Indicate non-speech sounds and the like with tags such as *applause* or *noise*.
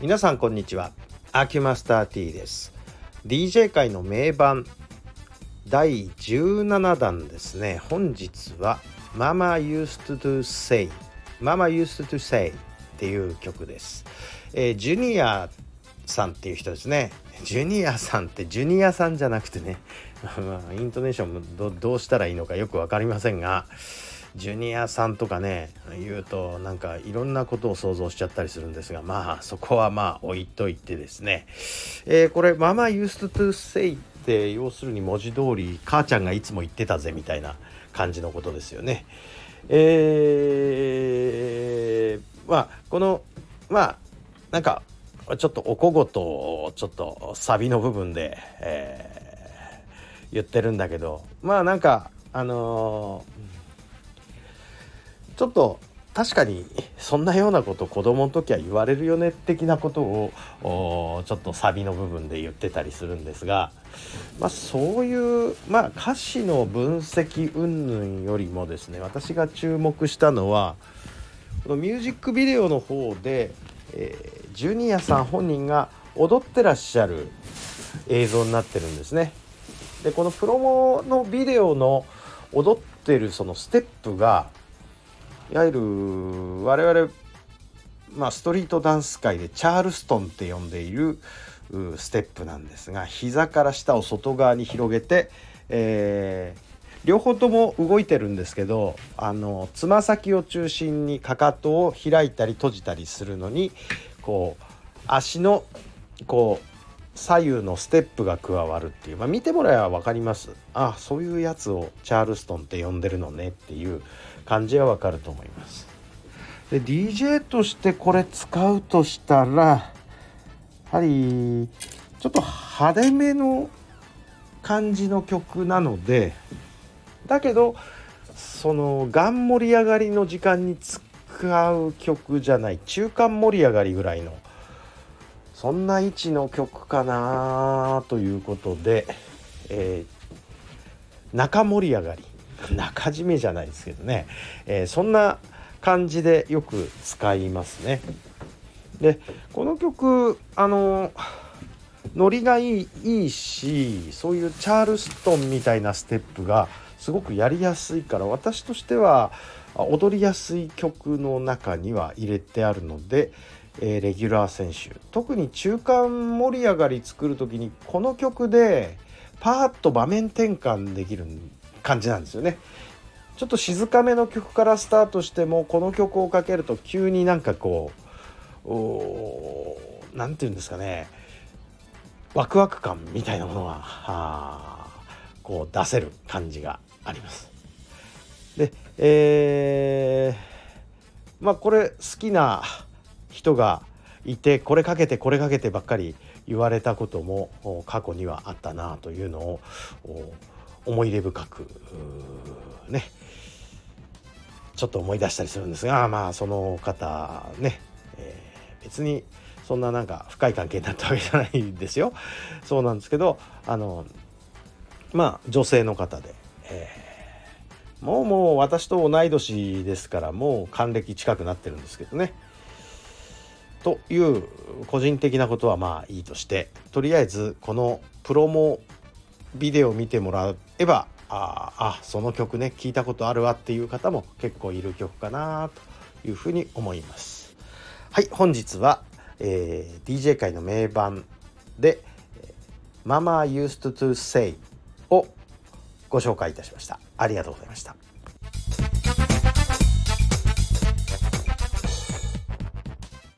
皆さんこんにちは。アキュマスター T です。DJ 界の名盤第17弾ですね。本日は Mama used to say Mama used to say っていう曲です、えー、ジュニアさんっていう人ですね。ジュニアさんってジュニアさんじゃなくてね。*laughs* イントネーションもどうしたらいいのかよく分かりませんがジュニアさんとかね言うとなんかいろんなことを想像しちゃったりするんですがまあそこはまあ置いといてですね、えー、これ「ママ used to say」って要するに文字通り母ちゃんがいつも言ってたぜみたいな感じのことですよね。えー、まあこのまあなんかちょっとおこごとちょっとサビの部分で、えー、言ってるんだけどまあなんかあのー、ちょっと確かに *laughs* そんなようなこと子供の時は言われるよね的なことをちょっとサビの部分で言ってたりするんですが、まあ、そういう、まあ、歌詞の分析云々よりもですね私が注目したのはこのミュージックビデオの方で、えージュニアさん本人が踊ってらっしゃる映像になってるんですね。でこのプロモのビデオの踊ってるそのステップがいわゆる我々、まあ、ストリートダンス界でチャールストンって呼んでいるステップなんですが膝から下を外側に広げて、えー、両方とも動いてるんですけどあのつま先を中心にかかとを開いたり閉じたりするのにこう足のこう左右のステップが加わるっていう、まあ、見てもらえば分かります。あそういうやつをチャールストンって呼んでるのねっていう感じは分かると思います。で DJ としてこれ使うとしたらやはりちょっと派手めの感じの曲なのでだけどそのがん盛り上がりの時間に使使う曲じゃない中間盛り上がりぐらいのそんな位置の曲かなということで、えー、中盛り上がり。*laughs* 中締めじゃないですけどね、えー、そんな感じでよく使いますね。でこの曲あのノリがいいいいしそういうチャールストンみたいなステップがすごくやりやすいから私としては踊りやすい曲の中には入れてあるので、えー、レギュラー選手特に中間盛り上がり作る時にこの曲でパーッと場面転換できるん感じなんですよね。ちょっと静かめの曲からスタートしてもこの曲をかけると急になんかこう何て言うんですかねワクワク感みたいなものがこう出せる感じがあります。でえー、まあこれ好きな人がいてこれかけてこれかけてばっかり言われたことも過去にはあったなというのを思い入れ深くねちょっと思い出したりするんですがまあその方ね、えー、別にそんななんか深い関係になったわけじゃないんですよそうなんですけどあのまあ女性の方で、えーもうもう私と同い年ですからもう還暦近くなってるんですけどね。という個人的なことはまあいいとしてとりあえずこのプロモビデオ見てもらえばああその曲ね聞いたことあるわっていう方も結構いる曲かなというふうに思います。はい本日は、えー、DJ 界の名盤で「Mama used to say」をご紹介いたしました。ありがとうございました。